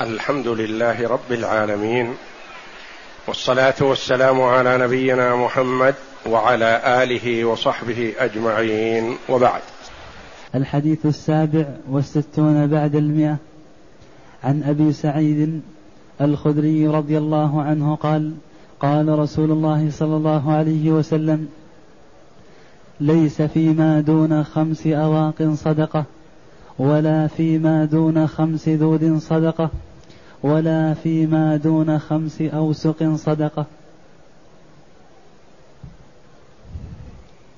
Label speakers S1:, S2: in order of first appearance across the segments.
S1: الحمد لله رب العالمين والصلاة والسلام على نبينا محمد وعلى آله وصحبه أجمعين وبعد.
S2: الحديث السابع والستون بعد المئة عن أبي سعيد الخدري رضي الله عنه قال قال رسول الله صلى الله عليه وسلم ليس فيما دون خمس أواق صدقة. ولا فيما دون خمس ذود صدقة ولا فيما دون خمس أوسق صدقة.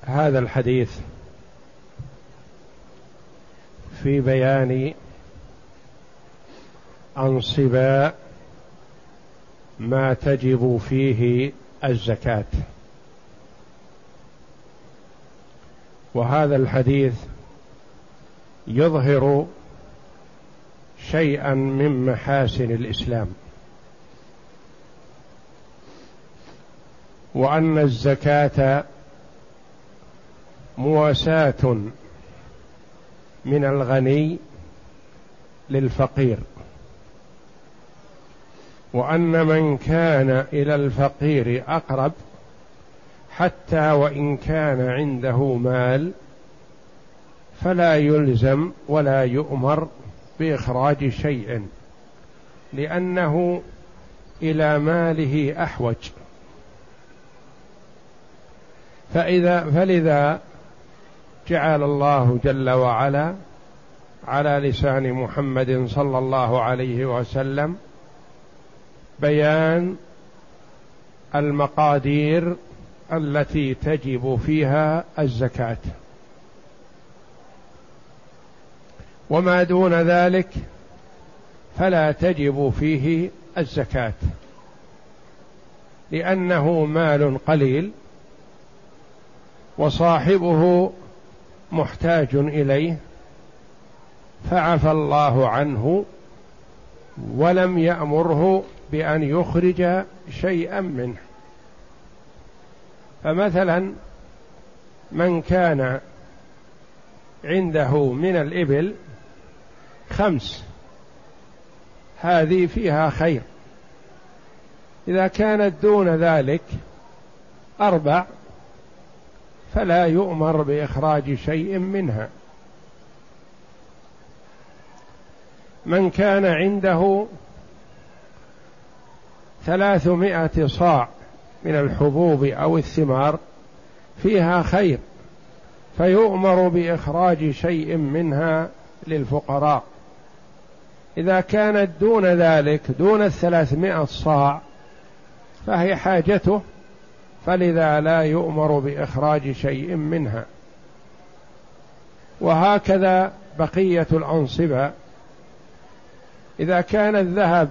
S1: هذا الحديث في بيان أنصباء ما تجب فيه الزكاة. وهذا الحديث يظهر شيئا من محاسن الإسلام وأن الزكاة مواساة من الغني للفقير وأن من كان إلى الفقير أقرب حتى وإن كان عنده مال فلا يلزم ولا يؤمر بإخراج شيء لأنه إلى ماله أحوج. فإذا فلذا جعل الله جل وعلا على لسان محمد صلى الله عليه وسلم بيان المقادير التي تجب فيها الزكاة. وما دون ذلك فلا تجب فيه الزكاة لأنه مال قليل وصاحبه محتاج إليه فعفى الله عنه ولم يأمره بأن يخرج شيئا منه. فمثلا من كان عنده من الإبل خمس. هذه فيها خير. إذا كانت دون ذلك أربع فلا يؤمر بإخراج شيء منها. من كان عنده ثلاثمائة صاع من الحبوب أو الثمار فيها خير. فيؤمر بإخراج شيء منها للفقراء. إذا كانت دون ذلك دون الثلاثمائة صاع فهي حاجته فلذا لا يؤمر بإخراج شيء منها. وهكذا بقية الأنصبة. إذا كان الذهب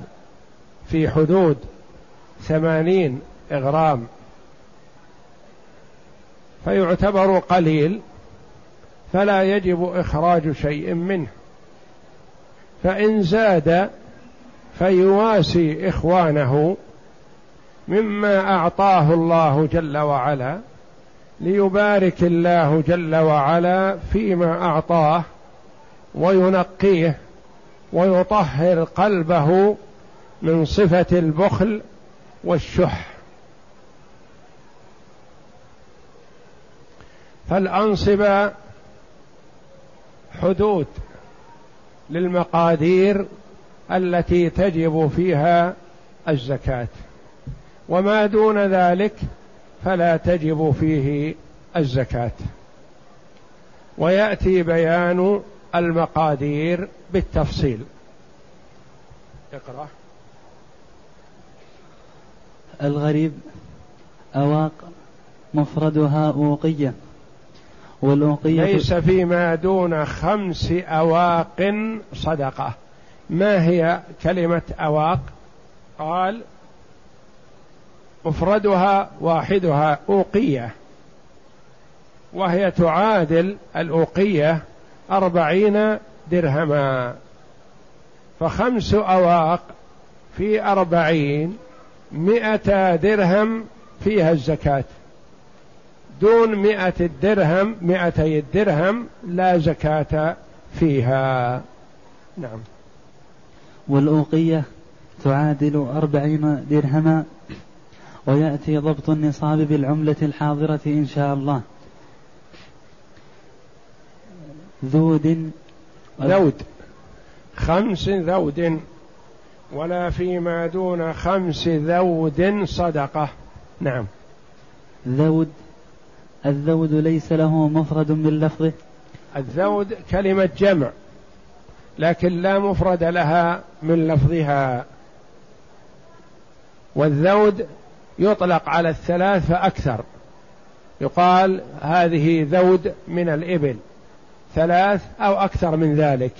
S1: في حدود ثمانين إغرام فيعتبر قليل فلا يجب إخراج شيء منه. فإن زاد فيواسي إخوانه مما أعطاه الله جل وعلا ليبارك الله جل وعلا فيما أعطاه وينقيه ويطهر قلبه من صفة البخل والشح. فالأنصبة حدود. للمقادير التي تجب فيها الزكاة. وما دون ذلك فلا تجب فيه الزكاة. ويأتي بيان المقادير بالتفصيل. اقرأ.
S2: الغريب أواق مفردها أوقية.
S1: والأوقية ليس فيما دون خمس أواق صدقة. ما هي كلمة أواق؟ قال مفردها واحدها أوقية. وهي تعادل الأوقية أربعين درهما. فخمس أواق في أربعين مئة درهم فيها الزكاة. دون مئة الدرهم مئتي الدرهم لا زكاة فيها. نعم.
S2: والأوقية تعادل أربعين درهما ويأتي ضبط النصاب بالعملة الحاضرة إن شاء الله. ذود.
S1: ذود. خمس ذود ولا فيما دون خمس ذود صدقة. نعم.
S2: ذود. الذود ليس له مفرد من لفظه.
S1: الذود كلمة جمع لكن لا مفرد لها من لفظها. والذود يطلق على الثلاث فأكثر. يقال هذه ذود من الإبل ثلاث أو أكثر من ذلك.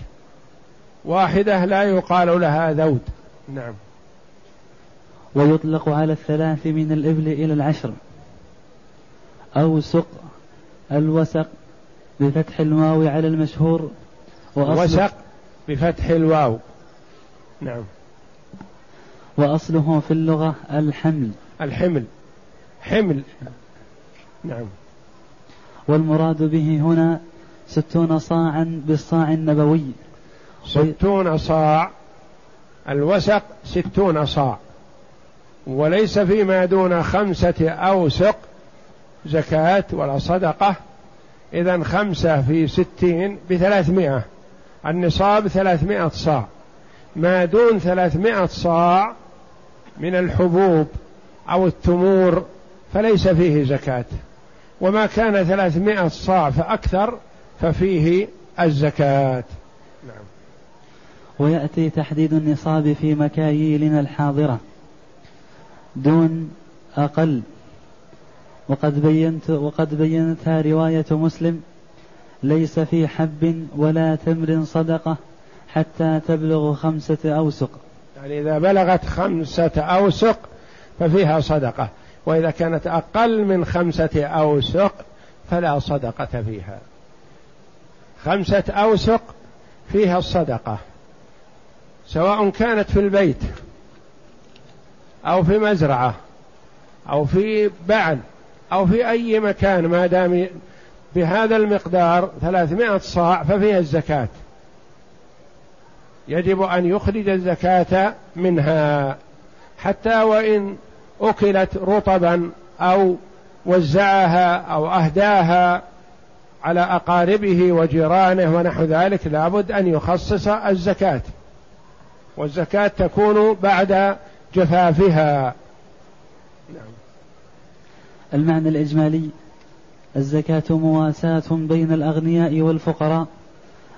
S1: واحدة لا يقال لها ذود. نعم.
S2: ويطلق على الثلاث من الإبل إلى العشر. أو سق الوسق بفتح الواو على المشهور
S1: وسق بفتح الواو. نعم.
S2: وأصله في اللغة الحمل.
S1: الحمل. حمل. نعم.
S2: والمراد به هنا ستون صاعا بالصاع النبوي.
S1: ستون صاع. الوسق ستون صاع. وليس فيما دون خمسة أوسق زكاة ولا صدقة إذا خمسة في ستين بثلاثمائة النصاب ثلاثمائة صاع. ما دون ثلاثمائة صاع من الحبوب أو التمور فليس فيه زكاة. وما كان ثلاثمائة صاع فأكثر ففيه الزكاة. نعم.
S2: ويأتي تحديد النصاب في مكاييلنا الحاضرة. دون أقل وقد بينت وقد بينتها رواية مسلم ليس في حب ولا تمر صدقة حتى تبلغ خمسة أوسق.
S1: يعني إذا بلغت خمسة أوسق ففيها صدقة وإذا كانت أقل من خمسة أوسق فلا صدقة فيها. خمسة أوسق فيها الصدقة سواء كانت في البيت أو في مزرعة أو في بعل أو في أي مكان ما دام بهذا المقدار ثلاثمائة صاع ففيها الزكاة يجب أن يخرج الزكاة منها حتى وإن أكلت رطبا أو وزعها أو أهداها على أقاربه وجيرانه ونحو ذلك لابد أن يخصص الزكاة والزكاة تكون بعد جفافها.
S2: المعنى الإجمالي الزكاة مواساة بين الأغنياء والفقراء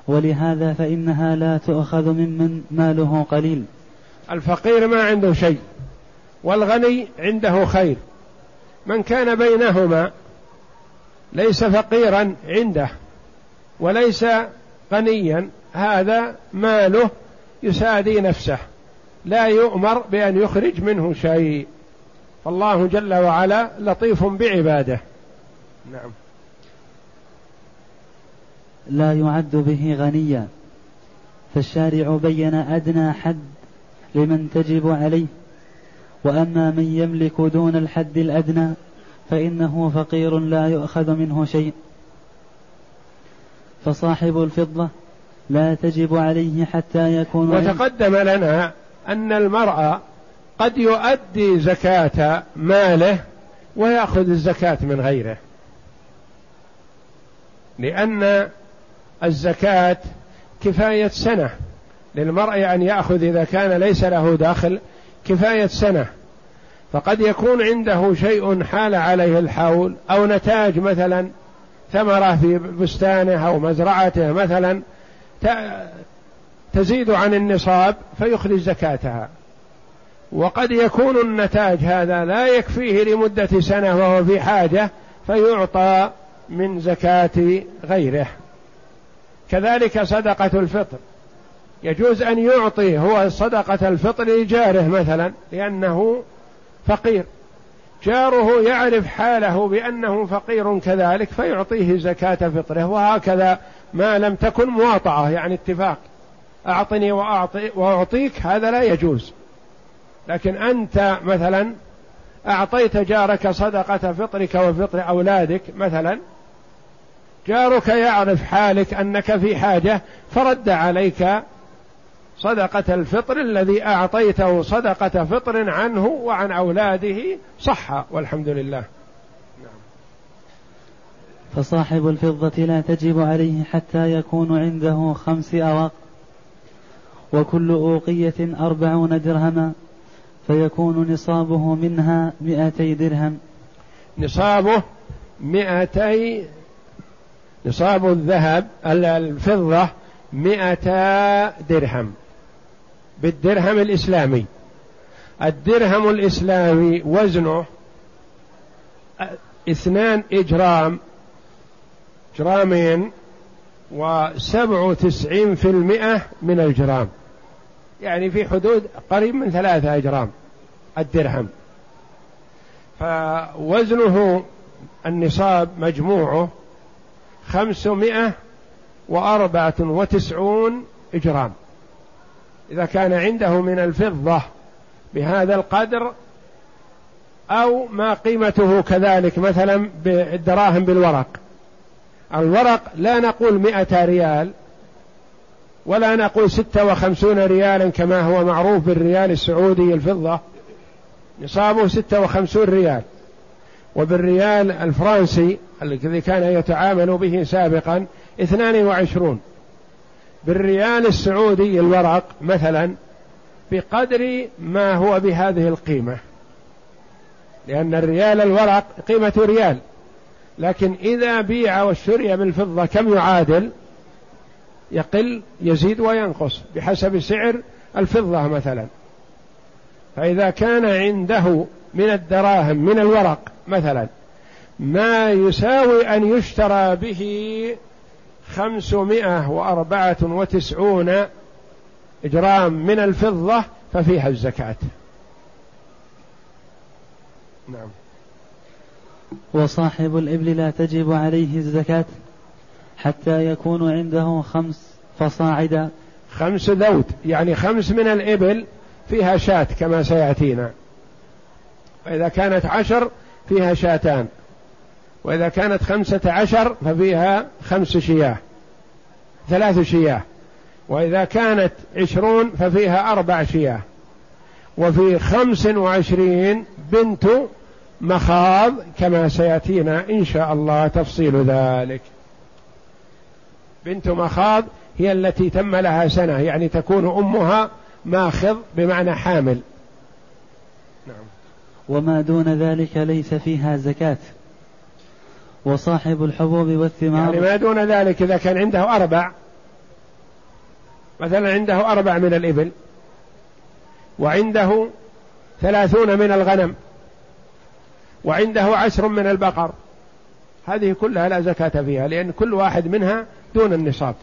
S2: ولهذا فإنها لا تؤخذ ممن ماله قليل.
S1: الفقير ما عنده شيء والغني عنده خير. من كان بينهما ليس فقيرا عنده وليس غنيا هذا ماله يسادي نفسه. لا يؤمر بأن يخرج منه شيء. فالله جل وعلا لطيف بعباده. نعم.
S2: لا يعد به غنيا فالشارع بين أدنى حد لمن تجب عليه وأما من يملك دون الحد الأدنى فإنه فقير لا يؤخذ منه شيء. فصاحب الفضة لا تجب عليه حتى يكون
S1: وتقدم لنا أن المرأة قد يؤدي زكاة ماله ويأخذ الزكاة من غيره. لأن الزكاة كفاية سنة. للمرء أن يأخذ إذا كان ليس له داخل كفاية سنة. فقد يكون عنده شيء حال عليه الحول أو نتاج مثلا ثمرة في بستانه أو مزرعته مثلا تزيد عن النصاب فيخرج زكاتها. وقد يكون النتاج هذا لا يكفيه لمدة سنة وهو في حاجة فيعطى من زكاة غيره. كذلك صدقة الفطر. يجوز أن يعطي هو صدقة الفطر لجاره مثلا لأنه فقير. جاره يعرف حاله بأنه فقير كذلك فيعطيه زكاة فطره وهكذا ما لم تكن مواطعة يعني اتفاق. أعطني وأعطي وأعطيك هذا لا يجوز. لكن أنت مثلا أعطيت جارك صدقة فطرك وفطر أولادك مثلا جارك يعرف حالك أنك في حاجة فرد عليك صدقة الفطر الذي أعطيته صدقة فطر عنه وعن أولاده صح والحمد لله.
S2: فصاحب الفضة لا تجب عليه حتى يكون عنده خمس أواق وكل أوقية أربعون درهما. فيكون نصابه منها مئتي درهم.
S1: نصابه مئتي نصاب الذهب الفضة مئتا درهم بالدرهم الإسلامي. الدرهم الإسلامي وزنه اثنان إجرام جرامين وسبع وتسعين في المئة من الجرام. يعني في حدود قريب من ثلاثة أجرام الدرهم. فوزنه النصاب مجموعه خمسمائة وأربعة وتسعون إجرام. إذا كان عنده من الفضة بهذا القدر أو ما قيمته كذلك مثلا بالدراهم بالورق. الورق لا نقول مئة ريال ولا نقول ستة وخمسون ريالا كما هو معروف بالريال السعودي الفضة. نصابه ستة وخمسون ريال. وبالريال الفرنسي الذي كان يتعامل به سابقا اثنان وعشرون. بالريال السعودي الورق مثلا بقدر ما هو بهذه القيمة. لأن الريال الورق قيمة ريال. لكن إذا بيع واشتري بالفضة كم يعادل؟ يقل يزيد وينقص بحسب سعر الفضة مثلا. فإذا كان عنده من الدراهم من الورق مثلا ما يساوي أن يشترى به خمسمائة وأربعة وتسعون جرام من الفضة ففيها الزكاة.
S2: نعم. وصاحب الإبل لا تجب عليه الزكاة. حتى يكون عنده خمس فصاعدا
S1: خمس ذود يعني خمس من الإبل فيها شاة كما سيأتينا. فإذا كانت عشر فيها شاتان. وإذا كانت خمسة عشر ففيها خمس شياه ثلاث شياه. وإذا كانت عشرون ففيها أربع شياه. وفي خمس وعشرين بنت مخاض كما سيأتينا إن شاء الله تفصيل ذلك. بنت مخاض هي التي تم لها سنة يعني تكون أمها ماخض بمعنى حامل.
S2: نعم. وما دون ذلك ليس فيها زكاة. وصاحب الحبوب والثمار
S1: يعني ما دون ذلك إذا كان عنده أربع مثلا عنده أربع من الإبل وعنده ثلاثون من الغنم وعنده عشر من البقر هذه كلها لا زكاة فيها لأن كل واحد منها دون النصاب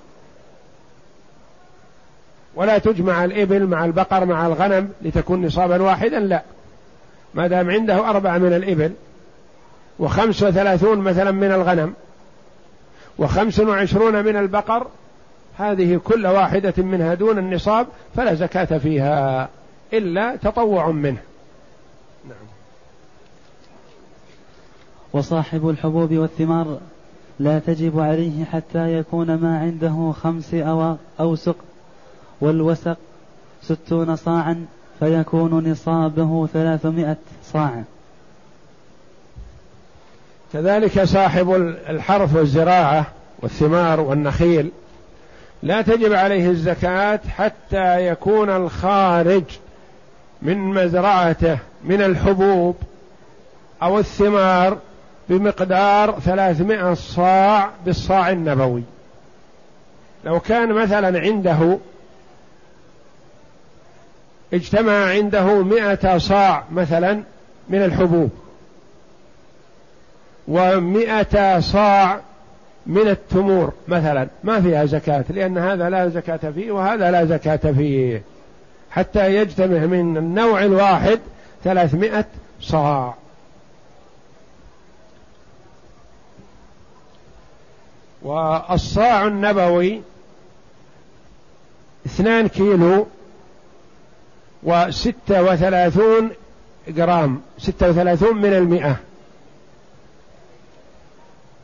S1: ولا تجمع الإبل مع البقر مع الغنم لتكون نصابا واحدا لا. ما دام عنده أربعة من الإبل وخمس وثلاثون مثلا من الغنم وخمس وعشرون من البقر هذه كل واحدة منها دون النصاب فلا زكاة فيها إلا تطوع منه. نعم.
S2: وصاحب الحبوب والثمار لا تجب عليه حتى يكون ما عنده خمس أو أوسق والوسق ستون صاعا فيكون نصابه ثلاثمائة صاع
S1: كذلك صاحب الحرف والزراعة والثمار والنخيل لا تجب عليه الزكاة حتى يكون الخارج من مزرعته من الحبوب أو الثمار بمقدار ثلاثمائة صاع بالصاع النبوي. لو كان مثلا عنده اجتمع عنده مئة صاع مثلا من الحبوب ومئة صاع من التمور مثلا ما فيها زكاة لأن هذا لا زكاة فيه وهذا لا زكاة فيه. حتى يجتمع من النوع الواحد ثلاثمائة صاع. والصاع النبوي اثنان كيلو وستة وثلاثون جرام ستة وثلاثون من المئة.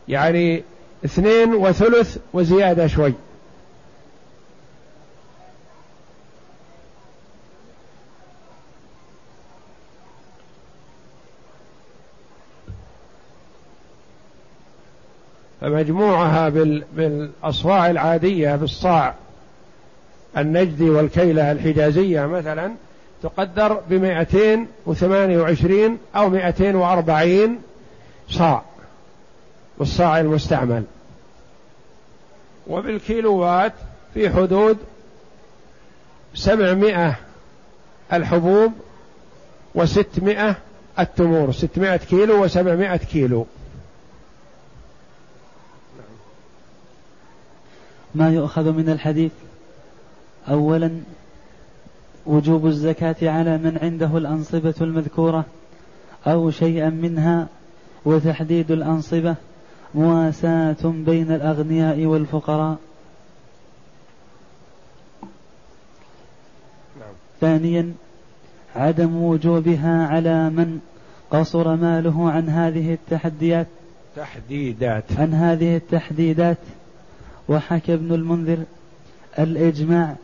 S1: يعني اثنين وثلث وزيادة شوي. فمجموعها بالأصواع العادية بالصاع النجدي والكيلة الحجازية مثلا تقدر بمائتين وثمانية وعشرين أو مائتين وأربعين صاع والصاع المستعمل. وبالكيلوات في حدود سبعمائة الحبوب وستمائة التمور ستمائة كيلو وسبعمائة كيلو.
S2: ما يؤخذ من الحديث؟ أولا وجوب الزكاة على من عنده الأنصبة المذكورة أو شيئا منها وتحديد الأنصبة مواساة بين الأغنياء والفقراء. نعم. ثانيا عدم وجوبها على من قصر ماله عن هذه التحديات.
S1: تحديدات.
S2: عن هذه التحديدات. وحكى ابن المنذر الإجماع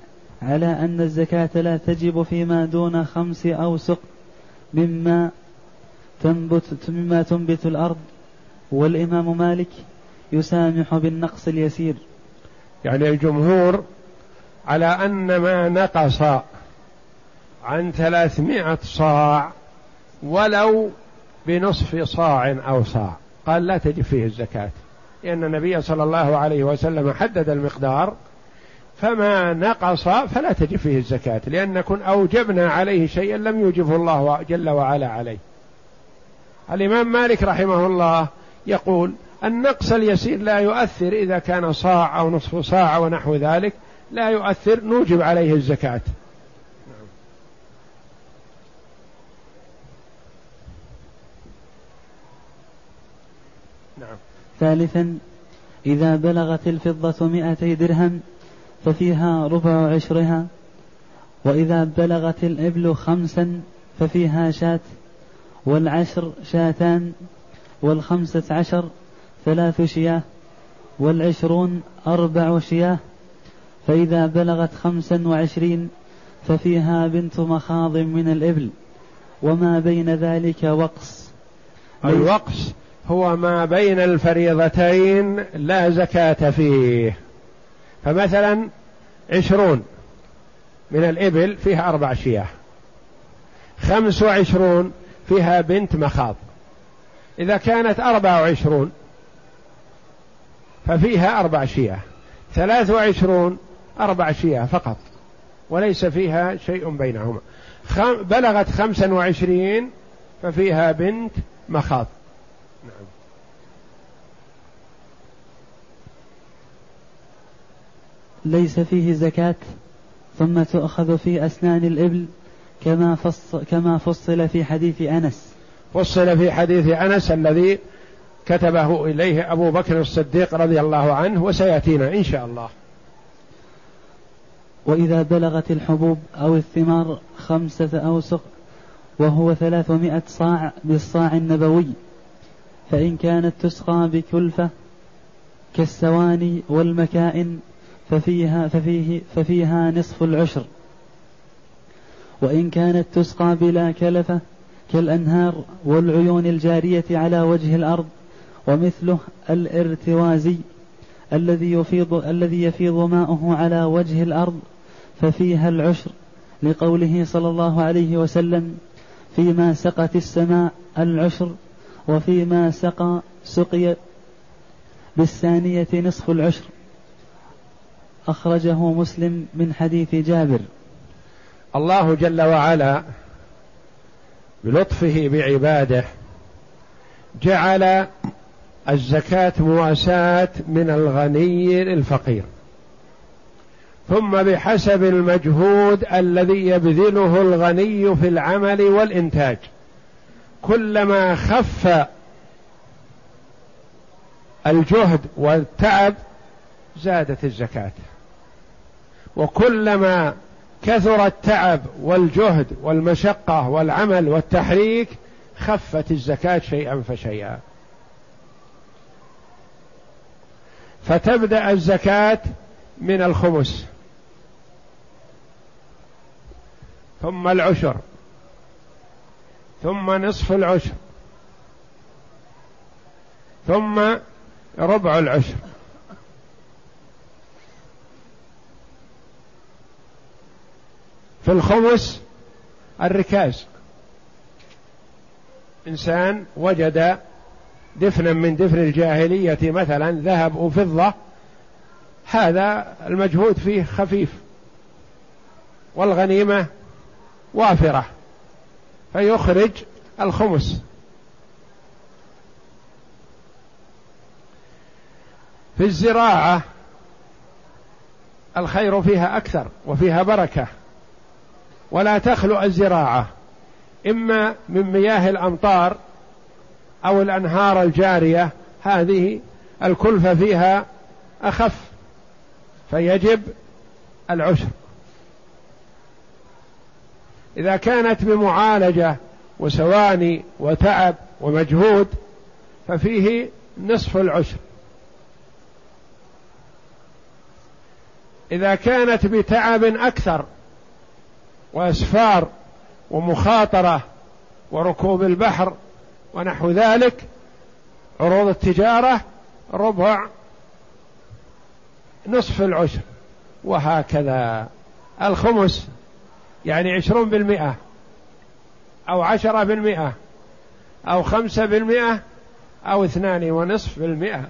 S2: على أن الزكاة لا تجب فيما دون خمس أوسق مما تنبت مما تنبت الأرض والإمام مالك يسامح بالنقص اليسير.
S1: يعني الجمهور على أن ما نقص عن ثلاثمائة صاع ولو بنصف صاع أو صاع قال لا تجب فيه الزكاة. لأن النبي صلى الله عليه وسلم حدد المقدار فما نقص فلا تجب فيه الزكاة لأن نكون أوجبنا عليه شيئا لم يوجبه الله جل وعلا عليه. الإمام مالك رحمه الله يقول النقص اليسير لا يؤثر إذا كان صاع أو نصف صاع ونحو ذلك لا يؤثر نوجب عليه الزكاة
S2: نعم ثالثا إذا بلغت الفضة مئتي درهم ففيها ربع عشرها وإذا بلغت الإبل خمسا ففيها شاة والعشر شاتان والخمسة عشر ثلاث شياه والعشرون أربع شياه فإذا بلغت خمسا وعشرين ففيها بنت مخاض من الإبل. وما بين ذلك وقص؟
S1: الوقص هو ما بين الفريضتين لا زكاة فيه. فمثلا عشرون من الإبل فيها أربع شياه. خمس وعشرون فيها بنت مخاض. إذا كانت أربع وعشرون ففيها أربع شياه. ثلاث وعشرون أربع شياه فقط وليس فيها شيء بينهما. بلغت خمسا وعشرين ففيها بنت مخاض.
S2: ليس فيه زكاة ثم تؤخذ في أسنان الإبل كما فصل, كما فصل في حديث أنس.
S1: فصل في حديث أنس الذي كتبه إليه أبو بكر الصديق رضي الله عنه وسيأتينا إن شاء الله.
S2: وإذا بلغت الحبوب أو الثمار خمسة أوسق وهو ثلاثمائة صاع بالصاع النبوي فإن كانت تسقى بكلفة كالسواني والمكائن ففيها ففيه ففيها نصف العشر. وإن كانت تسقى بلا كلفة كالأنهار والعيون الجارية على وجه الأرض ومثله الارتوازي الذي يفيض الذي يفيض ماؤه على وجه الأرض ففيها العشر لقوله صلى الله عليه وسلم فيما سقت السماء العشر وفيما سقى سقي بالثانية نصف العشر أخرجه مسلم من حديث جابر.
S1: الله جل وعلا بلطفه بعباده جعل الزكاة مواساة من الغني للفقير ثم بحسب المجهود الذي يبذله الغني في العمل والإنتاج. كلما خف الجهد والتعب زادت الزكاة. وكلما كثر التعب والجهد والمشقة والعمل والتحريك خفت الزكاة شيئا فشيئا. فتبدأ الزكاة من الخمس. ثم العشر. ثم نصف العشر. ثم ربع العشر. في الخمس الركاز. إنسان وجد دفنا من دفن الجاهلية مثلا ذهب وفضة هذا المجهود فيه خفيف والغنيمة وافرة فيخرج الخمس. في الزراعة الخير فيها أكثر وفيها بركة. ولا تخلو الزراعة إما من مياه الأمطار أو الأنهار الجارية هذه الكلفة فيها أخف فيجب العشر إذا كانت بمعالجة وسواني وتعب ومجهود ففيه نصف العشر إذا كانت بتعب أكثر وأسفار ومخاطرة وركوب البحر ونحو ذلك عروض التجارة ربع نصف العشر وهكذا. الخمس يعني عشرون بالمئة أو عشرة بالمئة أو خمسة بالمئة أو اثنان ونصف بالمئة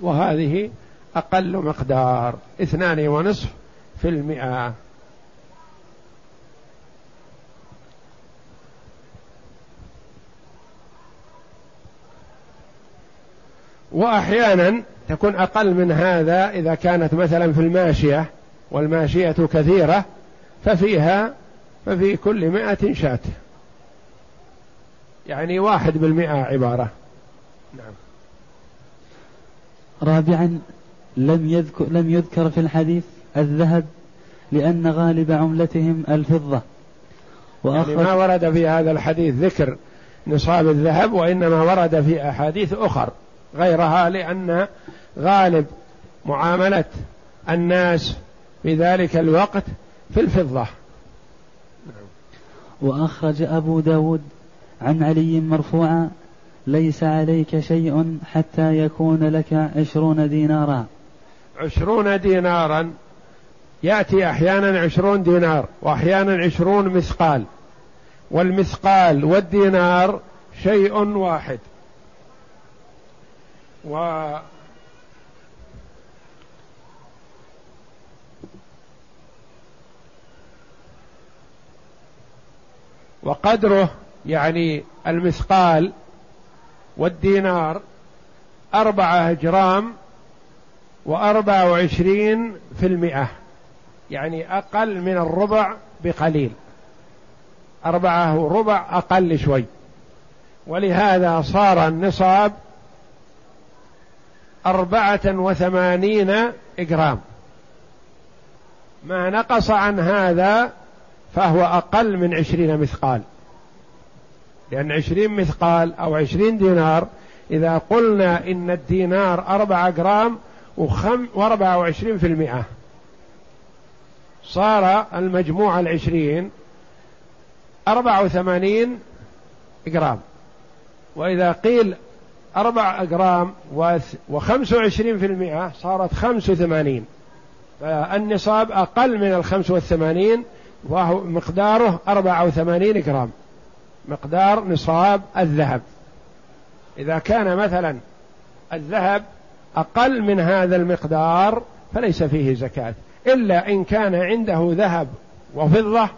S1: وهذه أقل مقدار اثنان ونصف في المئة. وأحيانا تكون أقل من هذا إذا كانت مثلا في الماشية والماشية كثيرة ففيها ففي كل مائة شاة. يعني واحد بالمئة عبارة. نعم.
S2: رابعا لم يذكر لم يذكر في الحديث الذهب لأن غالب عملتهم الفضة.
S1: يعني ما ورد في هذا الحديث ذكر نصاب الذهب وإنما ورد في أحاديث أخر. غيرها لأن غالب معاملة الناس في ذلك الوقت في الفضة.
S2: وأخرج أبو داود عن علي مرفوعا ليس عليك شيء حتى يكون لك عشرون دينارا.
S1: عشرون دينارا. يأتي أحيانا عشرون دينار وأحيانا عشرون مثقال والمثقال والدينار شيء واحد. و وقدره يعني المثقال والدينار أربعة جرام وأربعة وعشرين في المئة يعني أقل من الربع بقليل. أربعة ربع أقل شوي. ولهذا صار النصاب أربعة وثمانين إجرام. ما نقص عن هذا فهو أقل من عشرين مثقال. لأن عشرين مثقال أو عشرين دينار إذا قلنا إن الدينار أربعة جرام وخم وأربعة وعشرين في المئة. صار المجموع العشرين أربعة وثمانين جرام وإذا قيل أربع جرام وخمس وعشرين في المئة صارت خمس وثمانين. فالنصاب أقل من الخمس والثمانين وهو مقداره أربعة وثمانين جرام. مقدار نصاب الذهب. إذا كان مثلا الذهب أقل من هذا المقدار فليس فيه زكاة. إلا إن كان عنده ذهب وفضة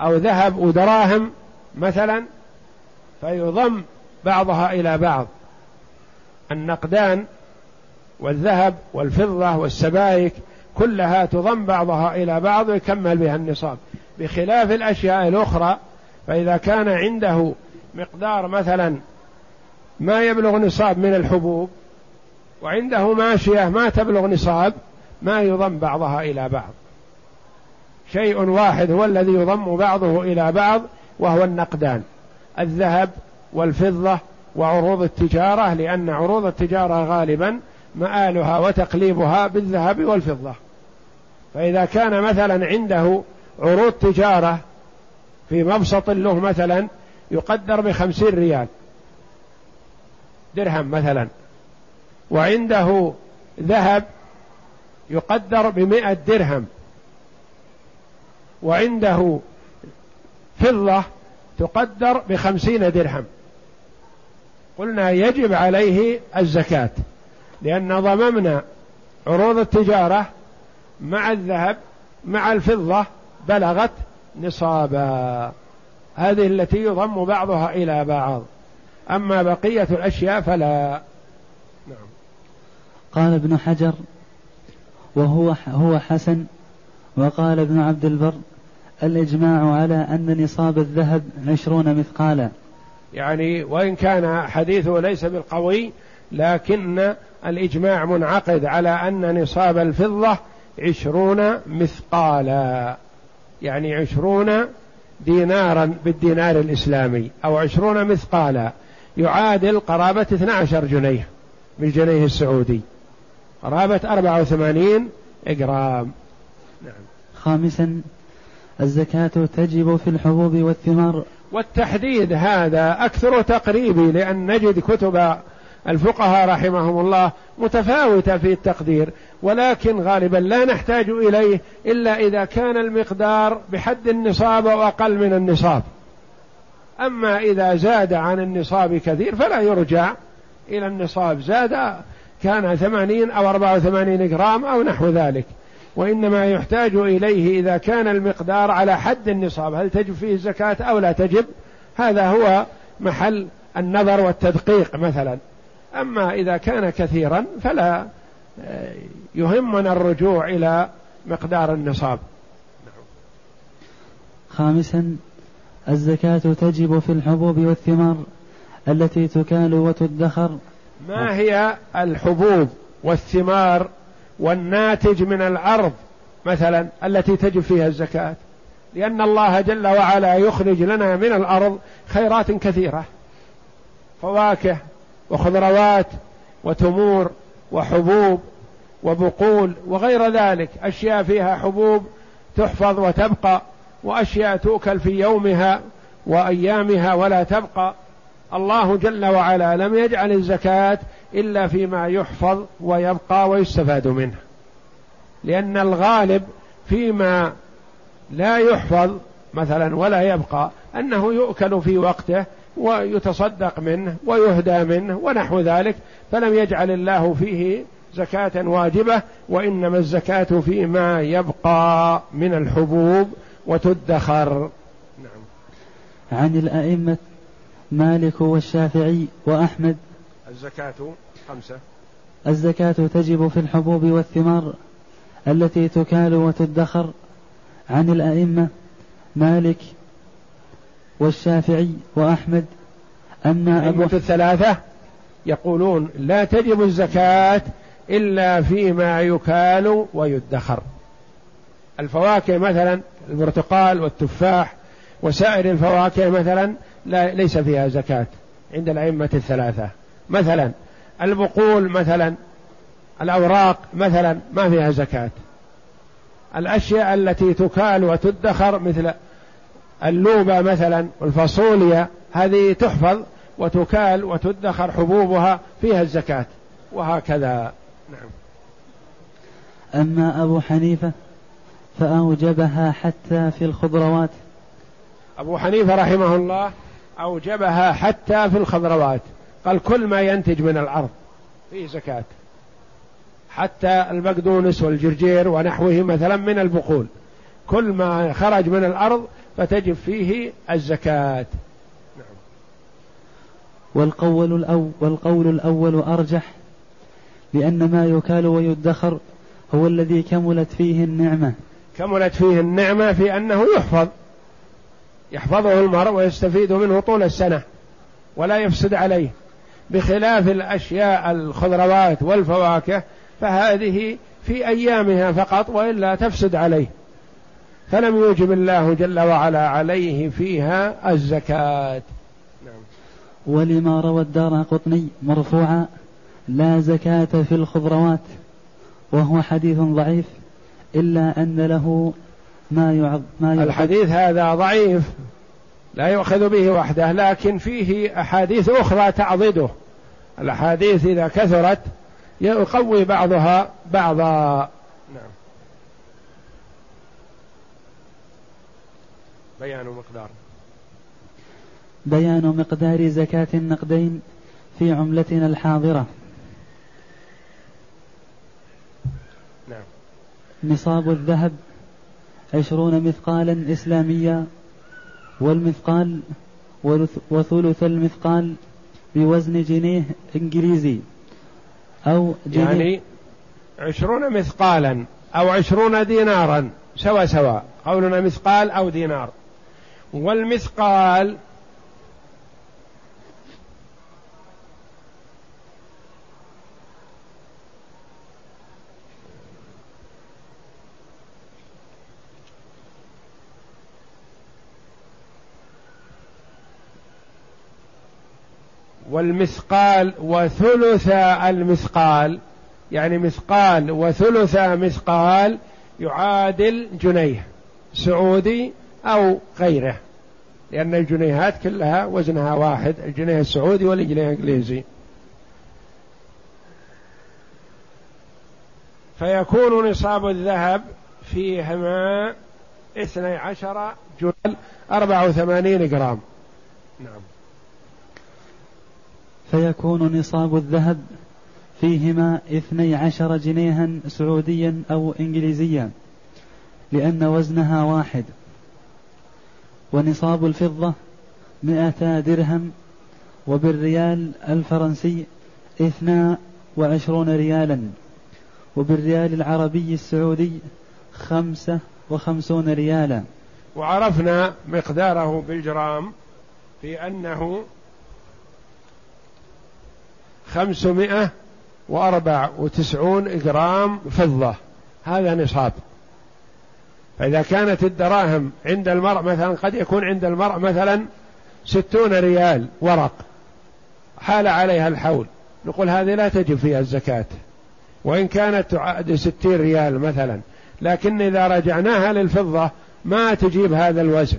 S1: أو ذهب ودراهم مثلا فيضم بعضها إلى بعض. النقدان والذهب والفضة والسبائك كلها تضم بعضها إلى بعض ويكمل بها النصاب. بخلاف الأشياء الأخرى فإذا كان عنده مقدار مثلا ما يبلغ نصاب من الحبوب وعنده ماشية ما تبلغ نصاب ما يضم بعضها إلى بعض. شيء واحد هو الذي يضم بعضه إلى بعض وهو النقدان. الذهب والفضة وعروض التجارة لأن عروض التجارة غالبا مآلها وتقليبها بالذهب والفضة. فإذا كان مثلا عنده عروض تجارة في مبسط له مثلا يقدر بخمسين ريال درهم مثلا وعنده ذهب يقدر بمئة درهم وعنده فضة تقدر بخمسين درهم. قلنا يجب عليه الزكاة لأن ضممنا عروض التجارة مع الذهب مع الفضة بلغت نصابا. هذه التي يضم بعضها إلى بعض. أما بقية الأشياء فلا.
S2: نعم. قال ابن حجر وهو هو حسن وقال ابن عبد البر الإجماع على أن نصاب الذهب عشرون مثقالا.
S1: يعني وإن كان حديثه ليس بالقوي لكن الإجماع منعقد على أن نصاب الفضة عشرون مثقالا يعني عشرون دينارا بالدينار الإسلامي أو عشرون مثقالا. يعادل قرابة 12 جنيه بالجنيه السعودي. قرابة 84 إجرام.
S2: نعم. خامسا الزكاة تجب في الحبوب والثمار.
S1: والتحديد هذا أكثر تقريبي لأن نجد كتب الفقهاء رحمهم الله متفاوتة في التقدير ولكن غالبا لا نحتاج إليه إلا إذا كان المقدار بحد النصاب أو أقل من النصاب. أما إذا زاد عن النصاب كثير فلا يرجع إلى النصاب زاد كان ثمانين أو أربعة وثمانين جرام أو نحو ذلك. وإنما يحتاج إليه إذا كان المقدار على حد النصاب. هل تجب فيه الزكاة أو لا تجب؟ هذا هو محل النظر والتدقيق مثلا. أما إذا كان كثيرا فلا آه، يهمنا الرجوع إلى مقدار النصاب.
S2: خامسا الزكاة تجب في الحبوب والثمار التي تكال وتدخر.
S1: ما هي الحبوب والثمار والناتج من الأرض مثلا التي تجب فيها الزكاة. لأن الله جل وعلا يخرج لنا من الأرض خيرات كثيرة. فواكه وخضروات وتمور وحبوب وبقول وغير ذلك. أشياء فيها حبوب تحفظ وتبقى وأشياء تؤكل في يومها وأيامها ولا تبقى. الله جل وعلا لم يجعل الزكاة إلا فيما يحفظ ويبقى ويستفاد منه. لأن الغالب فيما لا يحفظ مثلا ولا يبقى أنه يؤكل في وقته ويتصدق منه ويهدى منه ونحو ذلك فلم يجعل الله فيه زكاة واجبة وإنما الزكاة فيما يبقى من الحبوب وتدخر. نعم.
S2: عن الأئمة مالك والشافعي وأحمد
S1: الزكاة خمسة.
S2: الزكاة تجب في الحبوب والثمار التي تكال وتدخر عن الأئمة مالك والشافعي وأحمد
S1: أما أبو الثلاثة يقولون لا تجب الزكاة إلا فيما يكال ويدخر. الفواكه مثلا البرتقال والتفاح وسائر الفواكه مثلا لا ليس فيها زكاة عند الأئمة الثلاثة. مثلا البقول مثلا الأوراق مثلا ما فيها زكاة. الأشياء التي تكال وتدخر مثل اللوبة مثلا والفاصوليا هذه تحفظ وتكال وتدخر حبوبها فيها الزكاة. وهكذا. نعم.
S2: أما أبو حنيفة فأوجبها حتى في الخضروات.
S1: أبو حنيفة رحمه الله أوجبها حتى في الخضروات. قال كل ما ينتج من الأرض فيه زكاة. حتى البقدونس والجرجير ونحوه مثلا من البقول كل ما خرج من الأرض فتجب فيه الزكاة. نعم.
S2: والقول الأول, والقول الأول أرجح لأن ما يكال ويدخر هو الذي كملت فيه النعمة.
S1: كملت فيه النعمة في أنه يحفظ. يحفظه المرء ويستفيد منه طول السنة. ولا يفسد عليه. بخلاف الأشياء الخضروات والفواكه فهذه في أيامها فقط وإلا تفسد عليه. فلم يوجب الله جل وعلا عليه فيها الزكاة.
S2: نعم. ولما روى الدار قطني مرفوعا لا زكاة في الخضروات وهو حديث ضعيف إلا أن له ما يعظ ما
S1: يعظ الحديث هذا ضعيف لا يؤخذ به وحده لكن فيه أحاديث أخرى تعضده. الأحاديث إذا كثرت يقوي بعضها بعضا. نعم. بيان مقدار.
S2: بيان مقدار زكاة النقدين في عملتنا الحاضرة.
S1: نعم.
S2: نصاب الذهب عشرون مثقالا إسلاميا والمثقال وثلث المثقال بوزن جنيه إنجليزي أو
S1: جنيه يعني عشرون مثقالا أو عشرون دينارا سوا سوا قولنا مثقال أو دينار. والمثقال والمثقال وثلث المثقال يعني مثقال وثلث مثقال يعادل جنيه سعودي أو غيره لأن الجنيهات كلها وزنها واحد الجنيه السعودي والجنيه الإنجليزي. فيكون نصاب الذهب فيهما اثني عشر جنيه أربعة وثمانين جرام. نعم.
S2: فيكون نصاب الذهب فيهما اثني عشر جنيها سعوديا أو إنجليزيا لأن وزنها واحد. ونصاب الفضة مئتا درهم وبالريال الفرنسي اثنا وعشرون ريالا وبالريال العربي السعودي خمسة وخمسون ريالا.
S1: وعرفنا مقداره بالجرام في أنه خمسمائة وأربع وتسعون جرام فضة. هذا نصاب. فإذا كانت الدراهم عند المرء مثلا قد يكون عند المرء مثلا ستون ريال ورق. حال عليها الحول. نقول هذه لا تجب فيها الزكاة. وإن كانت تعادل ستين ريال مثلا. لكن إذا رجعناها للفضة ما تجيب هذا الوزن.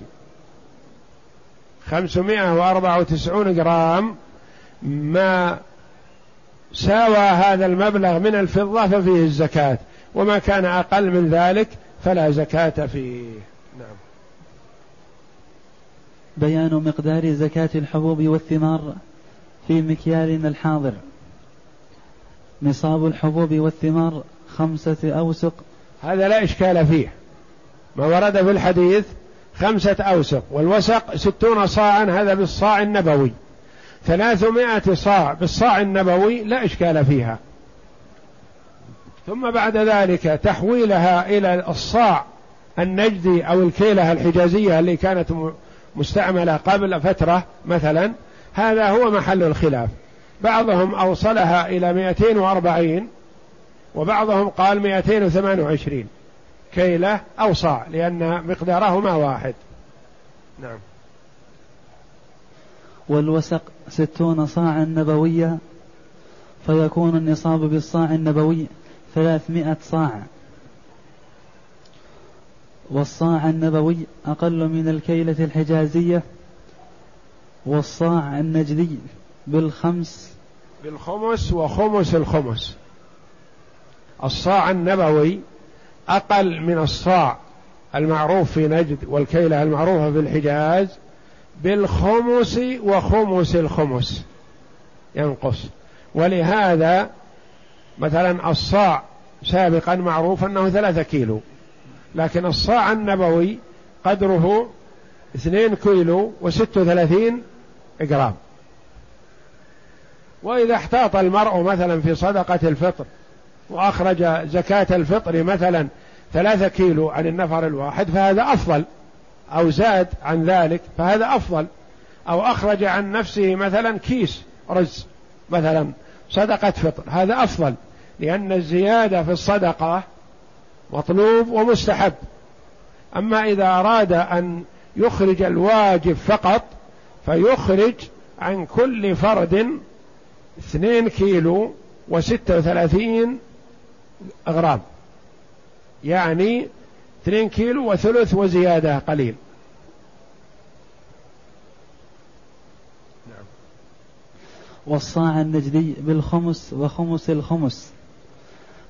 S1: خمسمائة وأربعة وتسعون جرام ما ساوى هذا المبلغ من الفضة ففيه الزكاة. وما كان أقل من ذلك فلا زكاة فيه. نعم.
S2: بيان مقدار زكاة الحبوب والثمار في مكيالنا الحاضر. نصاب الحبوب والثمار خمسة أوسق.
S1: هذا لا إشكال فيه. ما ورد في الحديث خمسة أوسق والوسق ستون صاعا هذا بالصاع النبوي. ثلاثمائة صاع بالصاع النبوي لا إشكال فيها. ثم بعد ذلك تحويلها إلى الصاع النجدي أو الكيلة الحجازية اللي كانت مستعملة قبل فترة مثلا. هذا هو محل الخلاف. بعضهم أوصلها إلى 240 وبعضهم قال 228 كيلة أو صاع لأن مقدارهما واحد. نعم.
S2: والوسق ستون صاعا نبوية فيكون النصاب بالصاع النبوي ثلاثمائة صاع. والصاع النبوي أقل من الكيلة الحجازية والصاع النجدي بالخمس.
S1: بالخمس وخمس الخمس. الصاع النبوي أقل من الصاع المعروف في نجد والكيلة المعروفة في الحجاز بالخمس وخمس الخمس. ينقص. ولهذا مثلا الصاع سابقا معروف أنه ثلاثة كيلو. لكن الصاع النبوي قدره اثنين كيلو وست وثلاثين جرام. وإذا احتاط المرء مثلا في صدقة الفطر وأخرج زكاة الفطر مثلا ثلاثة كيلو عن النفر الواحد فهذا أفضل. أو زاد عن ذلك فهذا أفضل. أو أخرج عن نفسه مثلا كيس رز مثلا صدقة فطر هذا أفضل. لأن الزيادة في الصدقة مطلوب ومستحب. أما إذا أراد أن يخرج الواجب فقط فيخرج عن كل فرد اثنين كيلو وستة وثلاثين غرام. يعني اثنين كيلو وثلث وزيادة قليل.
S2: والصاع النجدي بالخمس وخمس الخمس.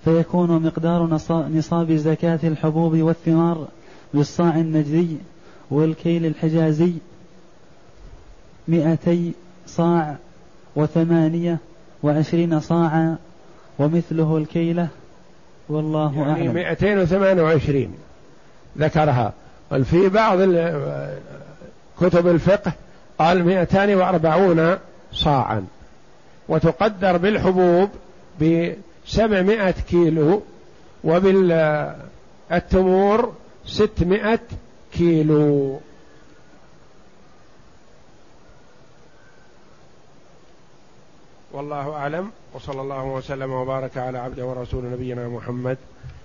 S2: فيكون مقدار نصاب زكاة الحبوب والثمار بالصاع النجدي والكيل الحجازي مئتي صاع وثمانية وعشرين صاعا ومثله الكيلة. والله يعني أعلم.
S1: يعني 228 ذكرها. في بعض كتب الفقه قال 240 صاعا. وتقدر بالحبوب بسبعمائة كيلو وبالتمور ستمائة كيلو. والله أعلم. وصلى الله وسلم وبارك على عبده ورسول نبينا محمد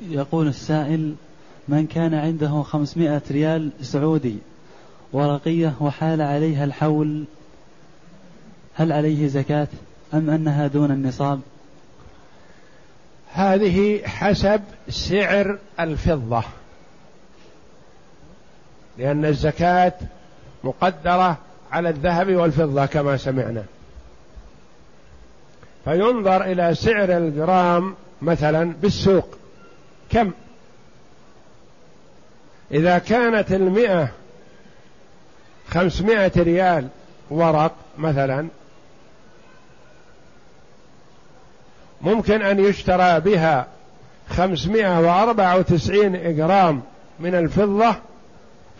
S2: يقول السائل من كان عنده خمسمائة ريال سعودي ورقية وحال عليها الحول هل عليه زكاة أم أنها دون النصاب؟
S1: هذه حسب سعر الفضة لأن الزكاة مقدرة على الذهب والفضة كما سمعنا. فينظر إلى سعر الجرام مثلا بالسوق. كم؟ إذا كانت المئة خمسمائة ريال ورق مثلا ممكن أن يشترى بها خمسمائة وأربعة وتسعين جرام من الفضة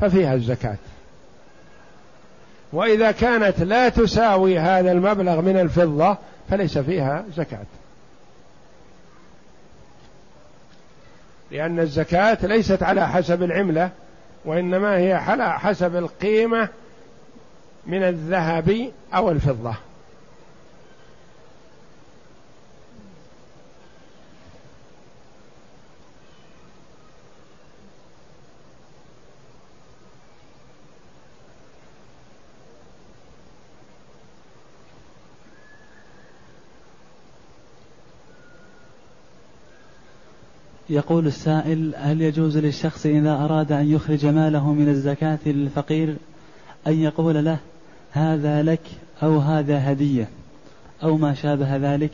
S1: ففيها الزكاة. وإذا كانت لا تساوي هذا المبلغ من الفضة فليس فيها زكاة. لأن الزكاة ليست على حسب العملة وإنما هي على حسب القيمة من الذهب أو الفضة.
S2: يقول السائل هل يجوز للشخص إذا أراد أن يخرج ماله من الزكاة للفقير أن يقول له هذا لك أو هذا هدية أو ما شابه ذلك؟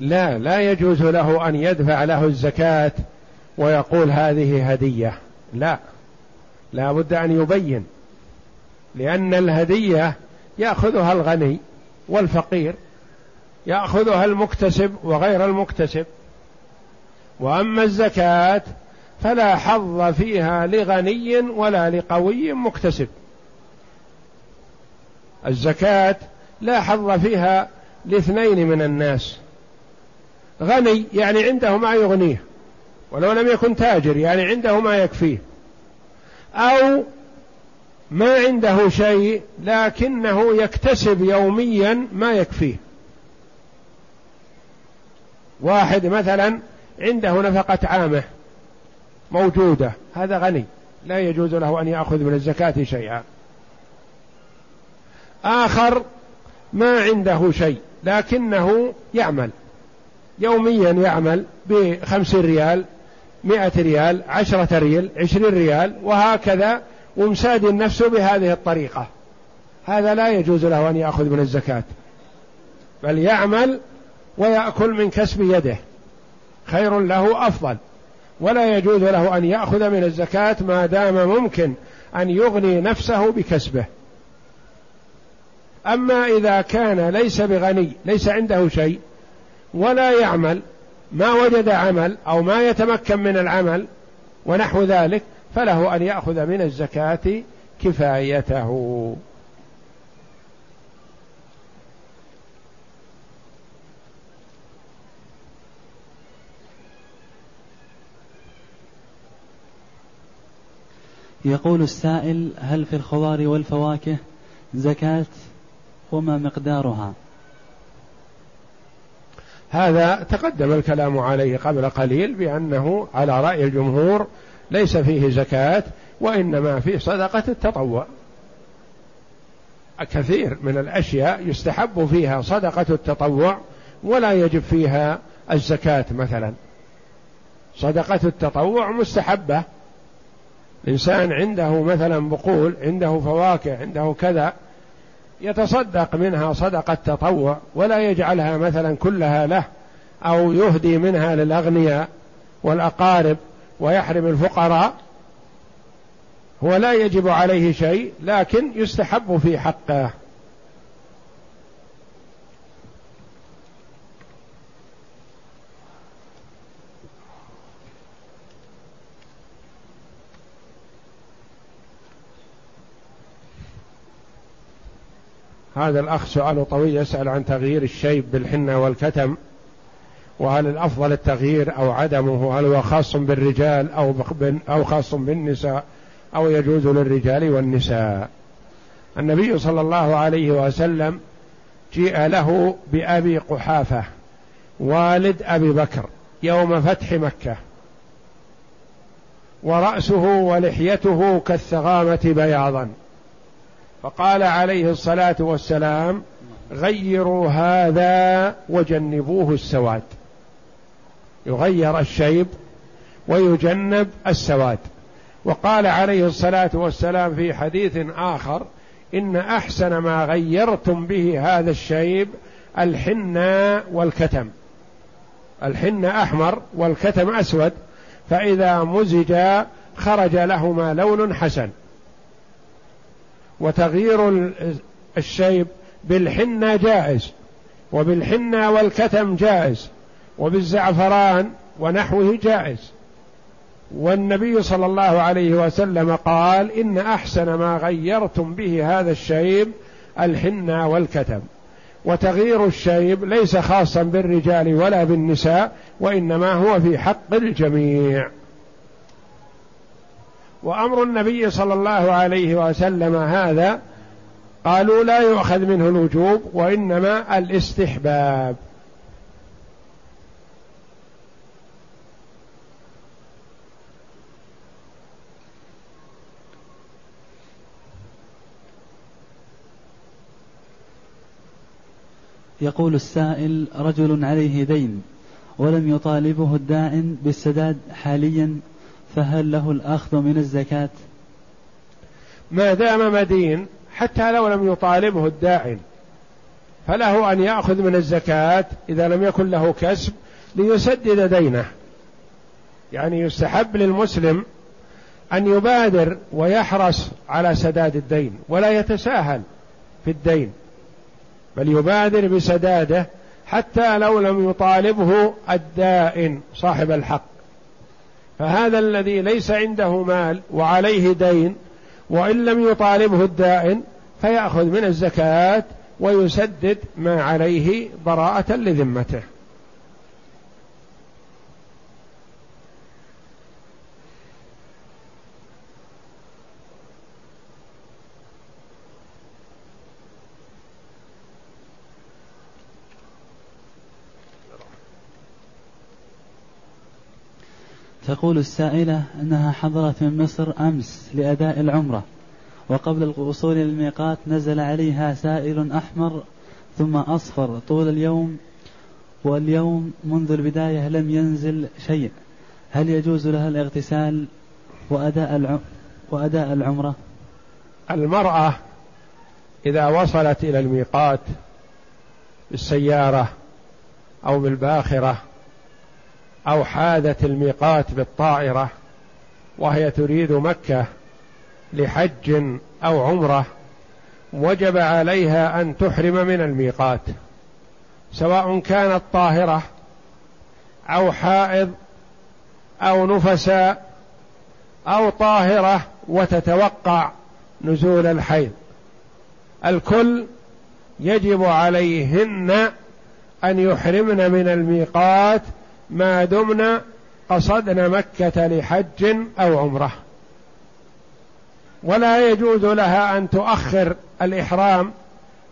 S1: لا لا يجوز له أن يدفع له الزكاة ويقول هذه هدية. لا لا بد أن يبين لأن الهدية يأخذها الغني والفقير يأخذها المكتسب وغير المكتسب. وأما الزكاة فلا حظ فيها لغني ولا لقوي مكتسب. الزكاة لا حظ فيها لاثنين من الناس. غني يعني عنده ما يغنيه ولو لم يكن تاجر يعني عنده ما يكفيه. أو ما عنده شيء لكنه يكتسب يوميا ما يكفيه. واحد مثلا عنده نفقة عامة موجودة هذا غني لا يجوز له أن يأخذ من الزكاة شيئا. آخر ما عنده شيء لكنه يعمل. يوميا يعمل بخمسين ريال مئة ريال عشرة ريال عشرين ريال وهكذا ومساد نفسه بهذه الطريقة. هذا لا يجوز له أن يأخذ من الزكاة. بل يعمل ويأكل من كسب يده. خير له أفضل. ولا يجوز له أن يأخذ من الزكاة ما دام ممكن أن يغني نفسه بكسبه. أما إذا كان ليس بغني ليس عنده شيء ولا يعمل ما وجد عمل أو ما يتمكن من العمل ونحو ذلك فله أن يأخذ من الزكاة كفايته.
S2: يقول السائل هل في الخضار والفواكه زكاة؟ وما مقدارها؟
S1: هذا تقدم الكلام عليه قبل قليل بأنه على رأي الجمهور ليس فيه زكاة وإنما فيه صدقة التطوع. كثير من الأشياء يستحب فيها صدقة التطوع ولا يجب فيها الزكاة مثلا. صدقة التطوع مستحبة إنسان عنده مثلا بقول عنده فواكه عنده كذا يتصدق منها صدقة تطوع ولا يجعلها مثلا كلها له أو يهدي منها للأغنياء والأقارب ويحرم الفقراء هو لا يجب عليه شيء لكن يستحب في حقه. هذا الأخ سؤاله طويل يسأل عن تغيير الشيب بالحنة والكتم وهل الأفضل التغيير أو عدمه هل هو خاص بالرجال أو أو خاص بالنساء أو يجوز للرجال والنساء؟ النبي صلى الله عليه وسلم جيء له بأبي قحافة والد أبي بكر يوم فتح مكة. ورأسه ولحيته كالثغامة بياضا. فقال عليه الصلاة والسلام غيروا هذا وجنبوه السواد. يغير الشيب ويجنب السواد. وقال عليه الصلاة والسلام في حديث آخر إن أحسن ما غيرتم به هذا الشيب الحنة والكتم. الحنة أحمر والكتم أسود فإذا مزجا خرج لهما لون حسن. وتغيير الشيب بالحنة جائز وبالحنة والكتم جائز وبالزعفران ونحوه جائز. والنبي صلى الله عليه وسلم قال إن أحسن ما غيرتم به هذا الشيب الحنة والكتم. وتغيير الشيب ليس خاصا بالرجال ولا بالنساء وإنما هو في حق الجميع. وأمر النبي صلى الله عليه وسلم هذا قالوا لا يؤخذ منه الوجوب وإنما الاستحباب.
S2: يقول السائل رجل عليه دين ولم يطالبه الدائن بالسداد حاليا فهل له الأخذ من الزكاة؟
S1: ما دام مدين حتى لو لم يطالبه الدائن فله أن يأخذ من الزكاة إذا لم يكن له كسب ليسدد دينه. يعني يستحب للمسلم أن يبادر ويحرص على سداد الدين ولا يتساهل في الدين بل يبادر بسداده حتى لو لم يطالبه الدائن صاحب الحق. فهذا الذي ليس عنده مال وعليه دين وإن لم يطالبه الدائن فيأخذ من الزكاة ويسدد ما عليه براءة لذمته.
S2: تقول السائلة أنها حضرت من مصر أمس لأداء العمرة وقبل الوصول إلى الميقات نزل عليها سائل أحمر ثم أصفر طول اليوم واليوم منذ البداية لم ينزل شيء. هل يجوز لها الاغتسال وأداء وأداء العمرة؟
S1: المرأة إذا وصلت إلى الميقات بالسيارة أو بالباخرة أو حاذت الميقات بالطائرة وهي تريد مكة لحج أو عمرة وجب عليها أن تحرم من الميقات سواء كانت طاهرة أو حائض أو نفساء أو طاهرة وتتوقع نزول الحيض. الكل يجب عليهن أن يحرمن من الميقات ما دمنا قصدنا مكة لحج أو عمرة. ولا يجوز لها أن تؤخر الإحرام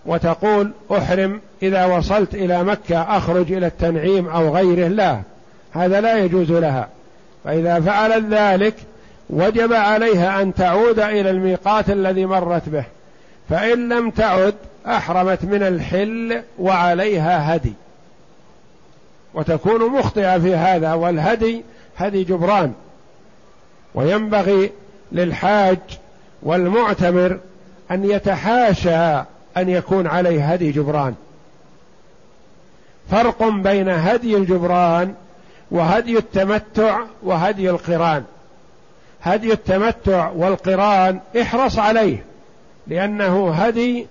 S1: وتقول أحرم إذا وصلت إلى مكة أخرج إلى التنعيم أو غيره. لا هذا لا يجوز لها. فإذا فعلت ذلك وجب عليها أن تعود إلى الميقات الذي مرت به. فإن لم تعد أحرمت من الحل وعليها هدي. وتكون مخطئة في هذا والهدي هدي جبران. وينبغي للحاج والمعتمر أن يتحاشى أن يكون عليه هدي جبران. فرق بين هدي الجبران وهدي التمتع وهدي القران. هدي التمتع والقران احرص عليه لأنه هدي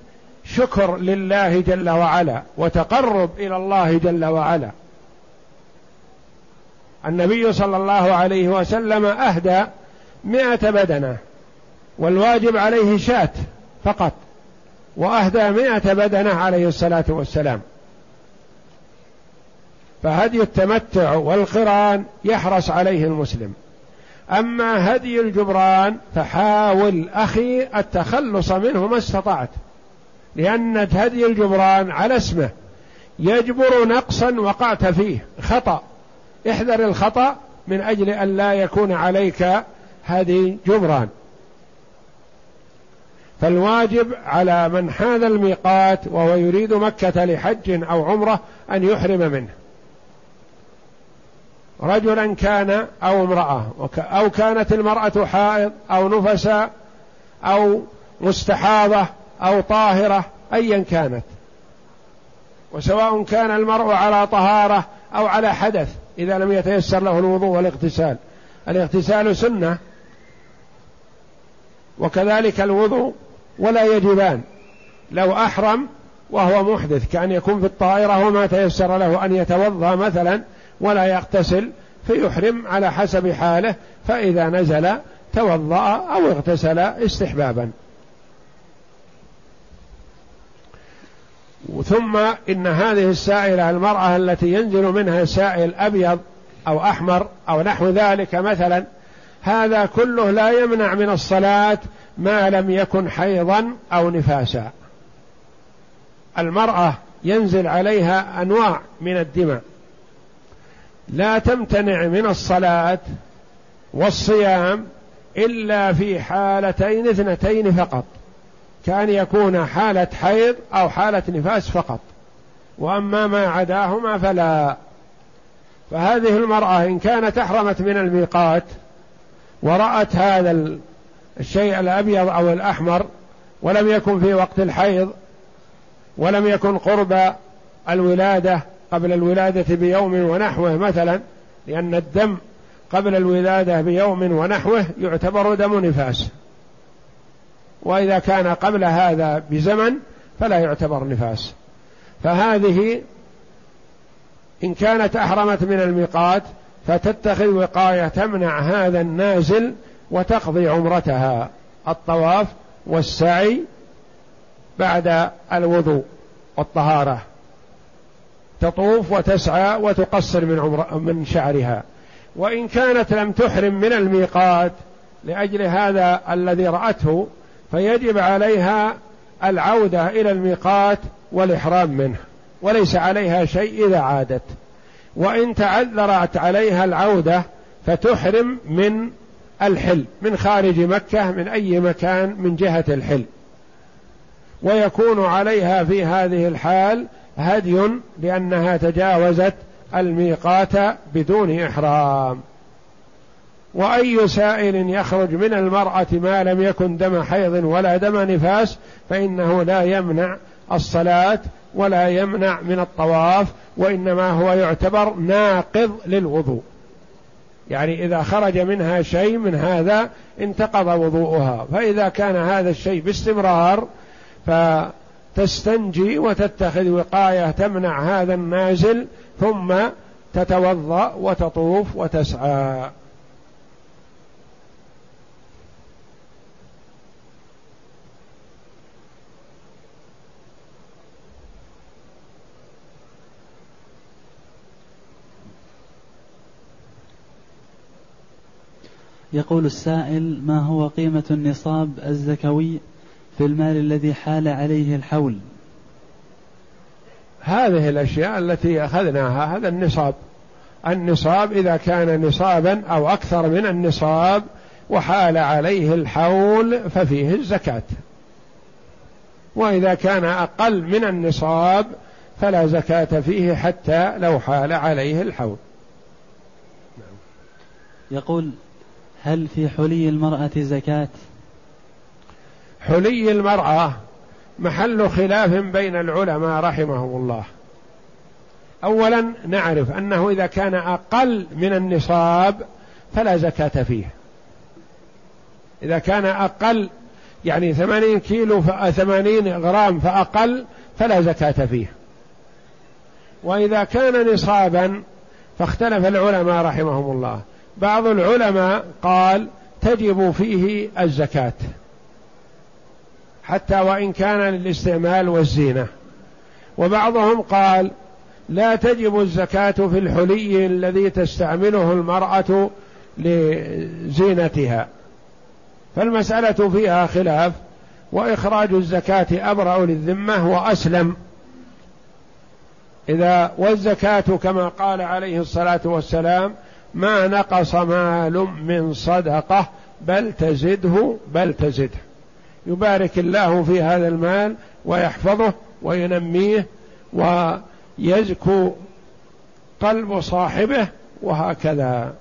S1: شكر لله جل وعلا وتقرب إلى الله جل وعلا. النبي صلى الله عليه وسلم أهدى مائه بدنة والواجب عليه شاة فقط وأهدى مائة بدنة عليه الصلاة والسلام. فهدي التمتع والقران يحرص عليه المسلم. أما هدي الجبران فحاول أخي التخلص منه ما استطعت لأن هدي الجبران على اسمه يجبر نقصا وقعت فيه خطأ. احذر الخطأ من أجل أن لا يكون عليك هدي جبران. فالواجب على من حاذ الميقات وهو يريد مكة لحج أو عمرة أن يحرم منه. رجلا كان أو امرأة أو كانت المرأة حائض أو نفساء أو مستحاضة أو طاهرة أيا كانت. وسواء كان المرء على طهارة أو على حدث. إذا لم يتيسر له الوضوء والاغتسال. الاغتسال سنة وكذلك الوضوء ولا يجبان. لو أحرم وهو محدث كأن يكون في الطائرة وما تيسر له أن يتوضأ مثلا ولا يغتسل فيحرم على حسب حاله فإذا نزل توضأ أو اغتسل استحبابا. ثم إن هذه السائلة المرأة التي ينزل منها سائل أبيض أو أحمر أو نحو ذلك مثلا هذا كله لا يمنع من الصلاة ما لم يكن حيضا أو نفاسا. المرأة ينزل عليها أنواع من الدماء. لا تمتنع من الصلاة والصيام إلا في حالتين اثنتين فقط. كان يكون حالة حيض أو حالة نفاس فقط. وأما ما عداهما فلا. فهذه المرأة إن كانت أحرمت من الميقات ورأت هذا الشيء الأبيض أو الأحمر ولم يكن في وقت الحيض ولم يكن قرب الولادة قبل الولادة بيوم ونحوه مثلا لأن الدم قبل الولادة بيوم ونحوه يعتبر دم نفاس. وإذا كان قبل هذا بزمن فلا يعتبر نفاس. فهذه إن كانت أحرمت من الميقات فتتخذ وقاية تمنع هذا النازل وتقضي عمرتها. الطواف والسعي بعد الوضوء والطهارة. تطوف وتسعى وتقصر من عمر من شعرها. وإن كانت لم تحرم من الميقات لأجل هذا الذي رأته فيجب عليها العودة إلى الميقات والإحرام منه وليس عليها شيء إذا عادت. وإن تعذرت عليها العودة فتحرم من الحل من خارج مكة من أي مكان من جهة الحل. ويكون عليها في هذه الحال هدي لأنها تجاوزت الميقات بدون إحرام. وأي سائل يخرج من المرأة ما لم يكن دم حيض ولا دم نفاس فإنه لا يمنع الصلاة ولا يمنع من الطواف وإنما هو يعتبر ناقض للوضوء. يعني إذا خرج منها شيء من هذا انتقض وضوءها. فإذا كان هذا الشيء باستمرار فتستنجي وتتخذ وقاية تمنع هذا النازل ثم تتوضأ وتطوف وتسعى.
S2: يقول السائل ما هو قيمة النصاب الزكوي في المال الذي حال عليه الحول؟
S1: هذه الأشياء التي أخذناها هذا النصاب. النصاب إذا كان نصابا أو أكثر من النصاب وحال عليه الحول ففيه الزكاة. وإذا كان أقل من النصاب فلا زكاة فيه حتى لو حال عليه الحول.
S2: يقول هل في حلي المرأة زكاة؟
S1: حلي المرأة محل خلاف بين العلماء رحمهم الله. اولا نعرف أنه إذا كان أقل من النصاب فلا زكاة فيه. إذا كان أقل يعني ثمانين كيلو ثمانين غرام فأقل فلا زكاة فيه. وإذا كان نصابا فاختلف العلماء رحمهم الله. بعض العلماء قال تجب فيه الزكاة. حتى وإن كان للاستعمال والزينة. وبعضهم قال لا تجب الزكاة في الحلي الذي تستعمله المرأة لزينتها. فالمسألة فيها خلاف وإخراج الزكاة أبرأ للذمة وأسلم. إذا والزكاة كما قال عليه الصلاة والسلام ما نقص مال من صدقة بل تزده بل تزده. يبارك الله في هذا المال ويحفظه وينميه ويزكو قلب صاحبه وهكذا.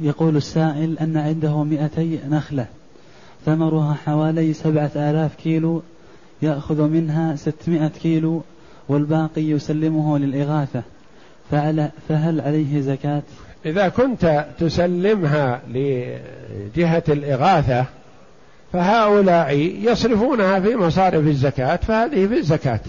S2: يقول السائل أن عنده مئتي نخلة ثمرها حوالي سبعة آلاف كيلو يأخذ منها ستمائة كيلو والباقي يسلمه للإغاثة فعلى فهل عليه زكاة؟
S1: إذا كنت تسلمها لجهة الإغاثة فهؤلاء يصرفونها في مصارف الزكاة فهذه في الزكاة.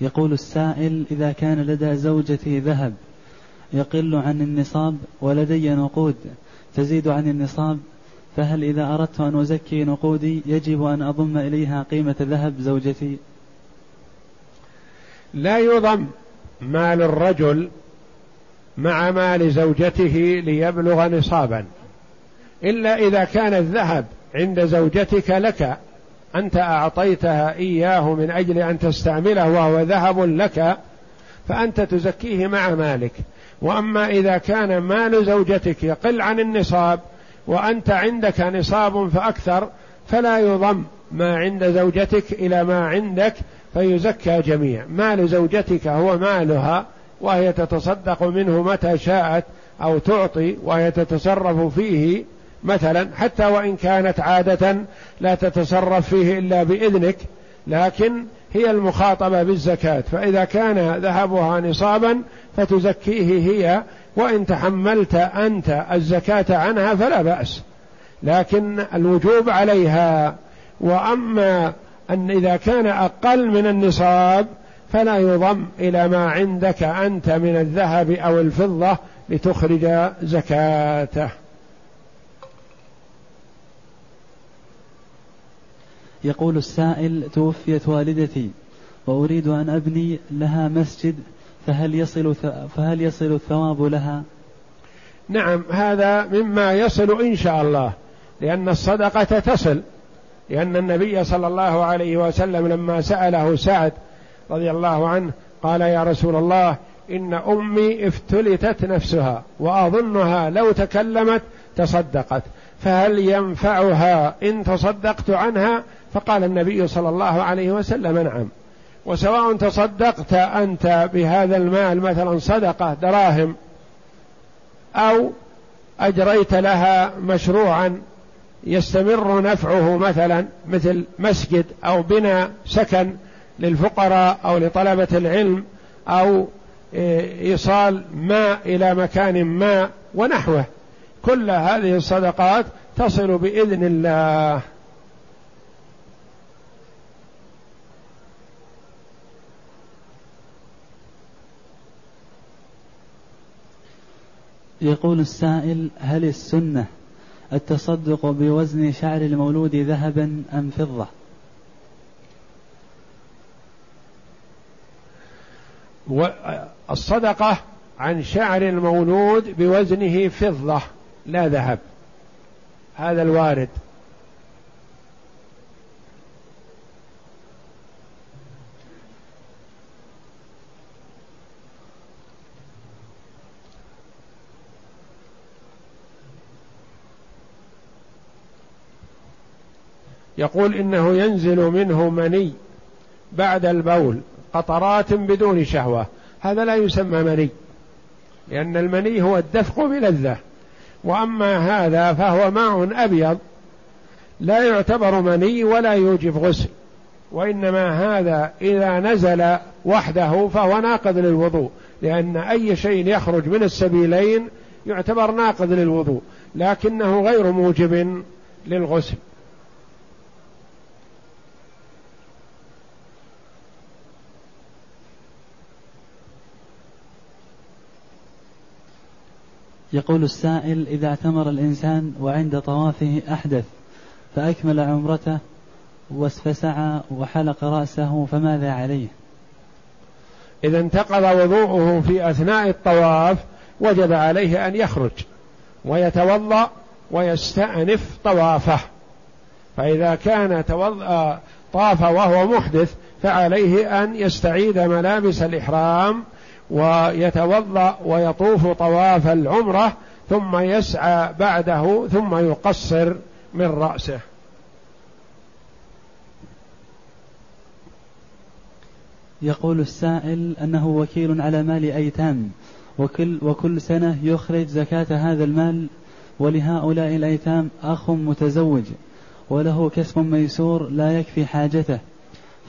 S2: يقول السائل إذا كان لدى زوجتي ذهب يقل عن النصاب ولدي نقود تزيد عن النصاب فهل إذا أردت أن أزكي نقودي يجب أن أضم إليها قيمة ذهب زوجتي؟
S1: لا يضم مال الرجل مع مال زوجته ليبلغ نصابا إلا إذا كان الذهب عند زوجتك لك أنت أعطيتها إياه من أجل أن تستعمله وهو ذهب لك فأنت تزكيه مع مالك. وأما إذا كان مال زوجتك يقل عن النصاب وأنت عندك نصاب فأكثر فلا يضم ما عند زوجتك إلى ما عندك فيزكى جميع مال زوجتك هو مالها وهي تتصدق منه متى شاءت أو تعطي وهي تتصرف فيه مثلا حتى وإن كانت عادة لا تتصرف فيه إلا بإذنك لكن هي المخاطبة بالزكاة. فإذا كان ذهبها نصابا فتزكيه هي وإن تحملت أنت الزكاة عنها فلا بأس. لكن الوجوب عليها. وأما أن إذا كان أقل من النصاب فلا يضم إلى ما عندك أنت من الذهب أو الفضة لتخرج زكاته.
S2: يقول السائل توفيت والدتي وأريد أن أبني لها مسجد فهل يصل فهل يصل الثواب لها؟
S1: نعم هذا مما يصل إن شاء الله لأن الصدقة تصل لأن النبي صلى الله عليه وسلم لما سأله سعد رضي الله عنه قال يا رسول الله إن أمي افتلتت نفسها وأظنها لو تكلمت تصدقت فهل ينفعها إن تصدقت عنها فقال النبي صلى الله عليه وسلم نعم. وسواء تصدقت أنت بهذا المال مثلا صدقة دراهم أو أجريت لها مشروعا يستمر نفعه مثلا مثل مسجد أو بناء سكن للفقراء أو لطلبة العلم أو إيصال ماء إلى مكان ما ونحوه. كل هذه الصدقات تصل بإذن الله.
S2: يقول السائل هل السنة التصدق بوزن شعر المولود ذهبا أم فضة؟
S1: والصدقة عن شعر المولود بوزنه فضة لا ذهب. هذا الوارد. يقول إنه ينزل منه مني بعد البول قطرات بدون شهوة. هذا لا يسمى مني لأن المني هو الدفق بلذة. وأما هذا فهو ماء أبيض لا يعتبر مني ولا يوجب غسل. وإنما هذا إذا نزل وحده فهو ناقض للوضوء لأن أي شيء يخرج من السبيلين يعتبر ناقض للوضوء لكنه غير موجب للغسل.
S2: يقول السائل إذا اعتمر الإنسان وعند طوافه أحدث فأكمل عمرته فسعى وحلق رأسه فماذا عليه؟
S1: إذا انتقض وضوءه في أثناء الطواف وجب عليه أن يخرج ويتوضأ ويستأنف طوافه. فإذا كان طاف وهو محدث فعليه أن يستعيد ملابس الإحرام ويتوضأ ويطوف طواف العمرة ثم يسعى بعده ثم يقصر من رأسه.
S2: يقول السائل أنه وكيل على مال أيتام وكل وكل سنة يخرج زكاة هذا المال ولهؤلاء الأيتام أخ متزوج وله كسب ميسور لا يكفي حاجته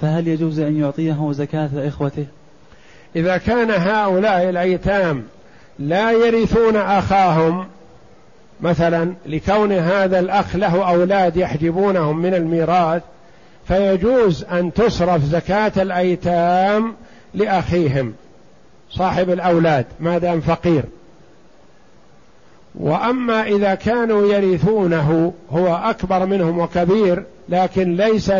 S2: فهل يجوز أن يعطيه زكاة إخوته؟
S1: إذا كان هؤلاء الأيتام لا يرثون أخاهم مثلا لكون هذا الأخ له أولاد يحجبونهم من الميراث فيجوز أن تصرف زكاة الأيتام لأخيهم صاحب الأولاد ما دام فقير. وأما إذا كانوا يرثونه هو أكبر منهم وكبير لكن ليس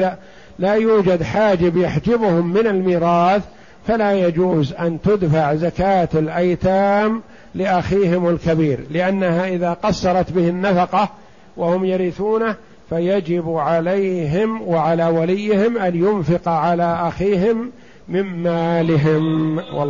S1: لا يوجد حاجب يحجبهم من الميراث فلا يجوز أن تدفع زكاة الأيتام لأخيهم الكبير لأنها إذا قصرت به النفقة وهم يرثونه فيجب عليهم وعلى وليهم أن ينفق على أخيهم من مالهم. والله